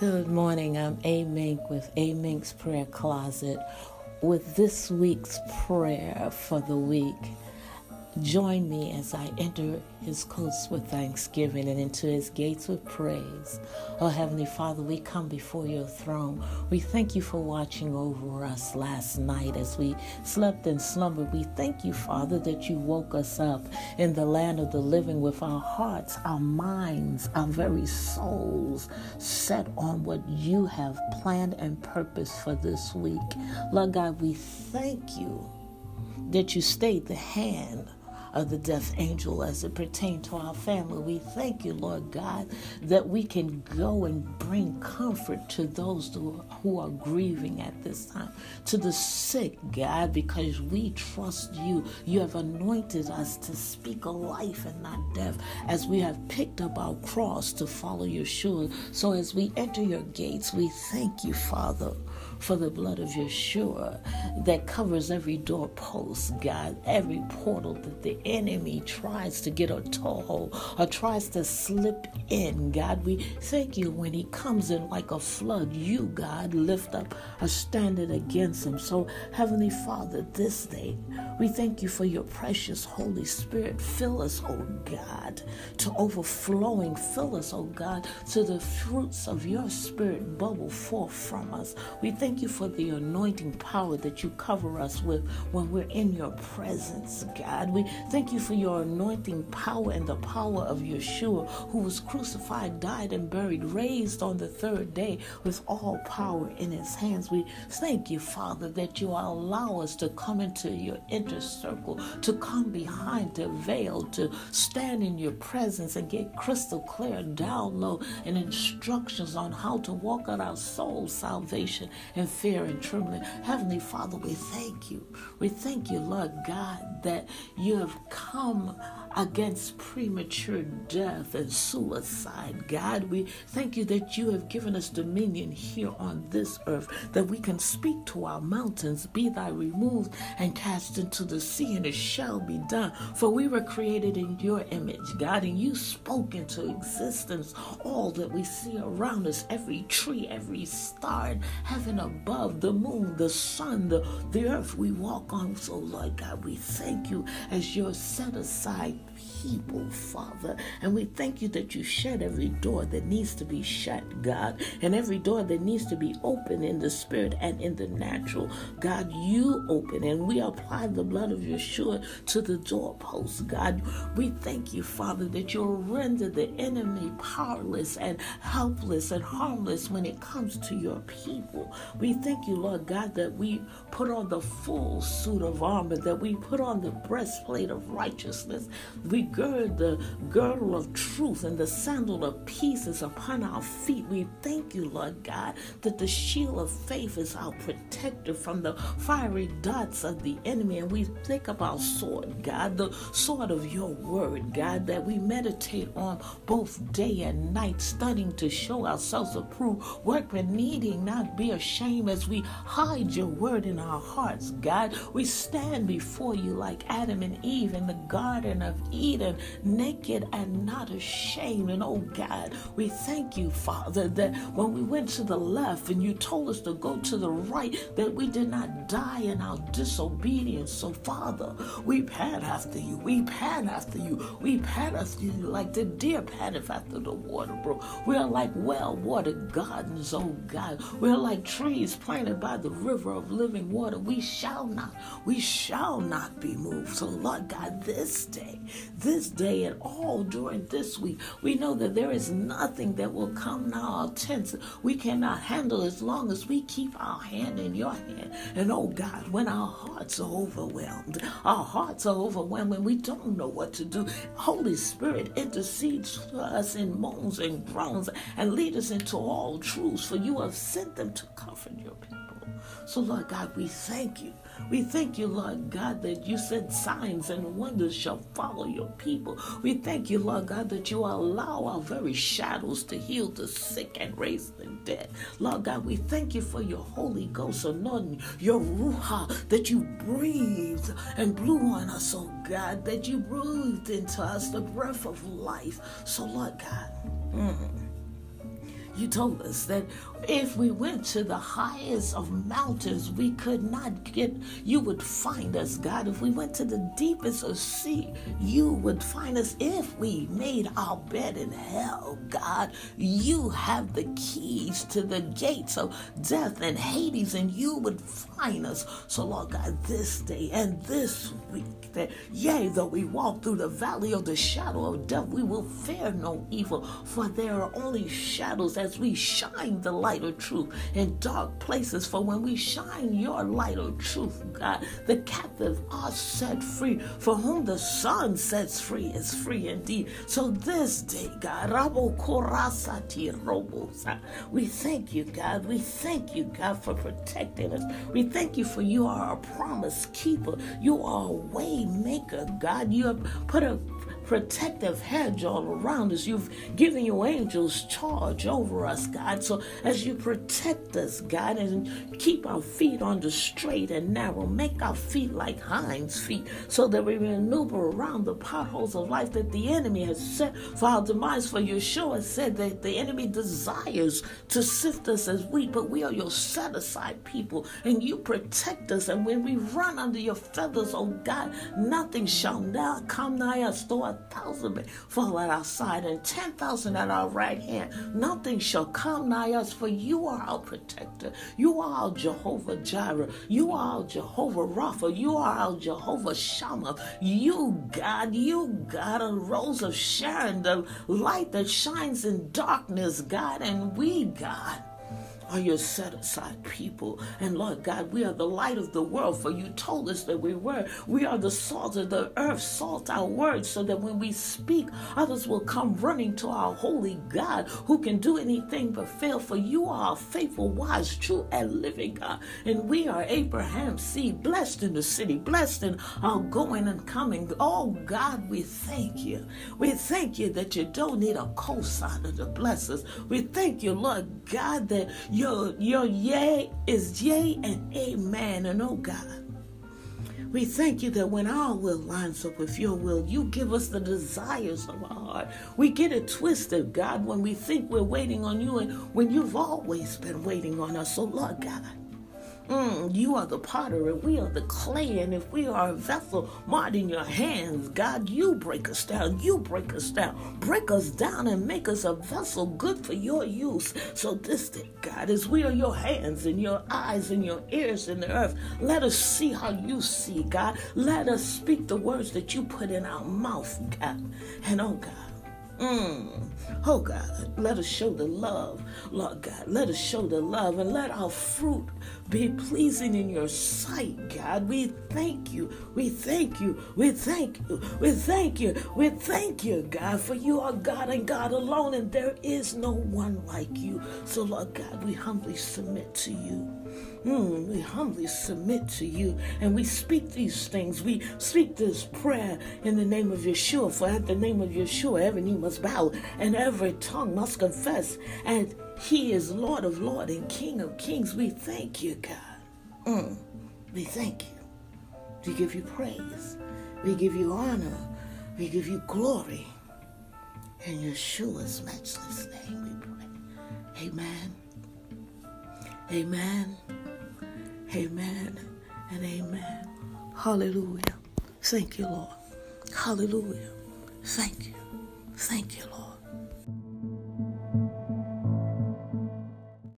Good morning. I'm A Mink with A Mink's Prayer Closet with this week's prayer for the week. Join me as I enter his courts with thanksgiving and into his gates with praise. Oh, Heavenly Father, we come before your throne. We thank you for watching over us last night as we slept and slumbered. We thank you, Father, that you woke us up in the land of the living with our hearts, our minds, our very souls set on what you have planned and purposed for this week. Lord God, we thank you that you stayed the hand of the death angel as it pertained to our family. We thank you, Lord God, that we can go and bring comfort to those who are grieving at this time, to the sick, God, because we trust you. You have anointed us to speak a life and not death as we have picked up our cross to follow Yeshua. So as we enter your gates, we thank you, Father for the blood of Yeshua that covers every doorpost, God, every portal that the enemy tries to get a toehold or tries to slip in, God. We thank you when he comes in like a flood. You, God, lift up a standard against him. So, Heavenly Father, this day, we thank you for your precious Holy Spirit. Fill us, oh God, to overflowing. Fill us, oh God, to the fruits of your Spirit bubble forth from us. We thank you for the anointing power that you cover us with when we're in your presence, God. We thank you for your anointing power and the power of Yeshua, who was crucified, died, and buried, raised on the third day with all power in his hands. We thank you, Father, that you allow us to come into your inner circle, to come behind the veil, to stand in your presence and get crystal clear download and instructions on how to walk out our soul salvation in fear and trembling. Heavenly Father, we thank you. We thank you, Lord God, that you have come against premature death and suicide. God, we thank you that you have given us dominion here on this earth, that we can speak to our mountains, be thy removed and cast into the sea, and it shall be done. For we were created in your image, God, and you spoke into existence all that we see around us every tree, every star, heaven above, the moon, the sun, the, the earth we walk on. So, Lord God, we thank you as your set aside people, Father. And we thank you that you shut every door that needs to be shut, God, and every door that needs to be open in the spirit and in the natural. God, you open, and we apply the blood of Yeshua to the doorposts, God. We thank you, Father, that you'll render the enemy powerless and helpless and harmless when it comes to your people. We thank you, Lord God, that we put on the full suit of armor, that we put on the breastplate of righteousness. We gird the girdle of truth and the sandal of peace is upon our feet. We thank you, Lord God, that the shield of faith is our protector from the fiery darts of the enemy. And we think of our sword, God, the sword of your word, God, that we meditate on both day and night, studying to show ourselves approved, workmen needing not be ashamed as we hide your word in our hearts, God. We stand before you like Adam and Eve in the Garden of Eden naked and not ashamed. And oh God, we thank you, Father, that when we went to the left and you told us to go to the right, that we did not die in our disobedience. So, Father, we pant after you. We pant after you. We pant after you like the deer panteth after the water, bro. We are like well watered gardens, oh God. We're like trees planted by the river of living water. We shall not, we shall not be moved. So, Lord God, this day, this day and all during this week. We know that there is nothing that will come now our tents we cannot handle as long as we keep our hand in your hand. And oh God, when our hearts are overwhelmed, our hearts are overwhelmed when we don't know what to do, Holy Spirit intercedes for us in moans and groans and lead us into all truths, for you have sent them to comfort your people. So, Lord God, we thank you. We thank you, Lord God, that you said signs and wonders shall follow your people. We thank you, Lord God, that you allow our very shadows to heal the sick and raise the dead. Lord God, we thank you for your Holy Ghost anointing, your Ruach that you breathed and blew on us, oh God, that you breathed into us the breath of life. So, Lord God, mm, You told us that if we went to the highest of mountains, we could not get, you would find us, God. If we went to the deepest of sea, you would find us. If we made our bed in hell, God, you have the keys to the gates of death and Hades, and you would find us. So, Lord God, this day and this week, that yea, though we walk through the valley of the shadow of death, we will fear no evil, for there are only shadows as we shine the light of truth in dark places. For when we shine your light of truth, God, the captive are set free. For whom the Son sets free is free indeed. So this day, God, we thank you, God. We thank you, God, for protecting us. We thank you for you are a promise keeper. You are a way maker, God. You have put a protective hedge all around us. You've given your angels charge over us, God. So as you protect us, God, and keep our feet on the straight and narrow, make our feet like hinds feet, so that we maneuver around the potholes of life that the enemy has set for our demise. For Yeshua said that the enemy desires to sift us as wheat, but we are your set aside people, and you protect us. And when we run under your feathers, oh God, nothing shall now come nigh us. Though thousand fall at our side and ten thousand at our right hand. Nothing shall come nigh us, for you are our protector. You are our Jehovah Jireh. You are our Jehovah Rapha. You are our Jehovah Shammah. You, God, you, God, a rose of Sharon, the light that shines in darkness, God, and we, God are your set aside people. And Lord God, we are the light of the world, for you told us that we were. We are the salt of the earth, salt our words, so that when we speak, others will come running to our holy God who can do anything but fail. For you are a faithful, wise, true, and living God. And we are Abraham's seed, blessed in the city, blessed in our going and coming. Oh God, we thank you. We thank you that you don't need a cosigner to bless us. We thank you, Lord God, that your, your yea is yea and amen. And oh God, we thank you that when our will lines up with your will, you give us the desires of our heart. We get it twisted, God, when we think we're waiting on you and when you've always been waiting on us. So, Lord God, Mm, you are the potter and we are the clay. And if we are a vessel marred in your hands, God, you break us down. You break us down. Break us down and make us a vessel good for your use. So this day, God, as we are your hands and your eyes and your ears in the earth, let us see how you see, God. Let us speak the words that you put in our mouth, God. And oh, God. Mm. Oh God, let us show the love, Lord God. Let us show the love and let our fruit be pleasing in your sight, God. We thank you. We thank you. We thank you. We thank you. We thank you, God, for you are God and God alone, and there is no one like you. So, Lord God, we humbly submit to you. Mm, we humbly submit to you and we speak these things. We speak this prayer in the name of Yeshua. For at the name of Yeshua, every knee must bow and every tongue must confess. And he is Lord of Lords and King of Kings. We thank you, God. Mm, we thank you. We give you praise. We give you honor. We give you glory. In Yeshua's matchless name we pray. Amen. Amen. Amen and amen. Hallelujah. Thank you, Lord. Hallelujah. Thank you. Thank you, Lord.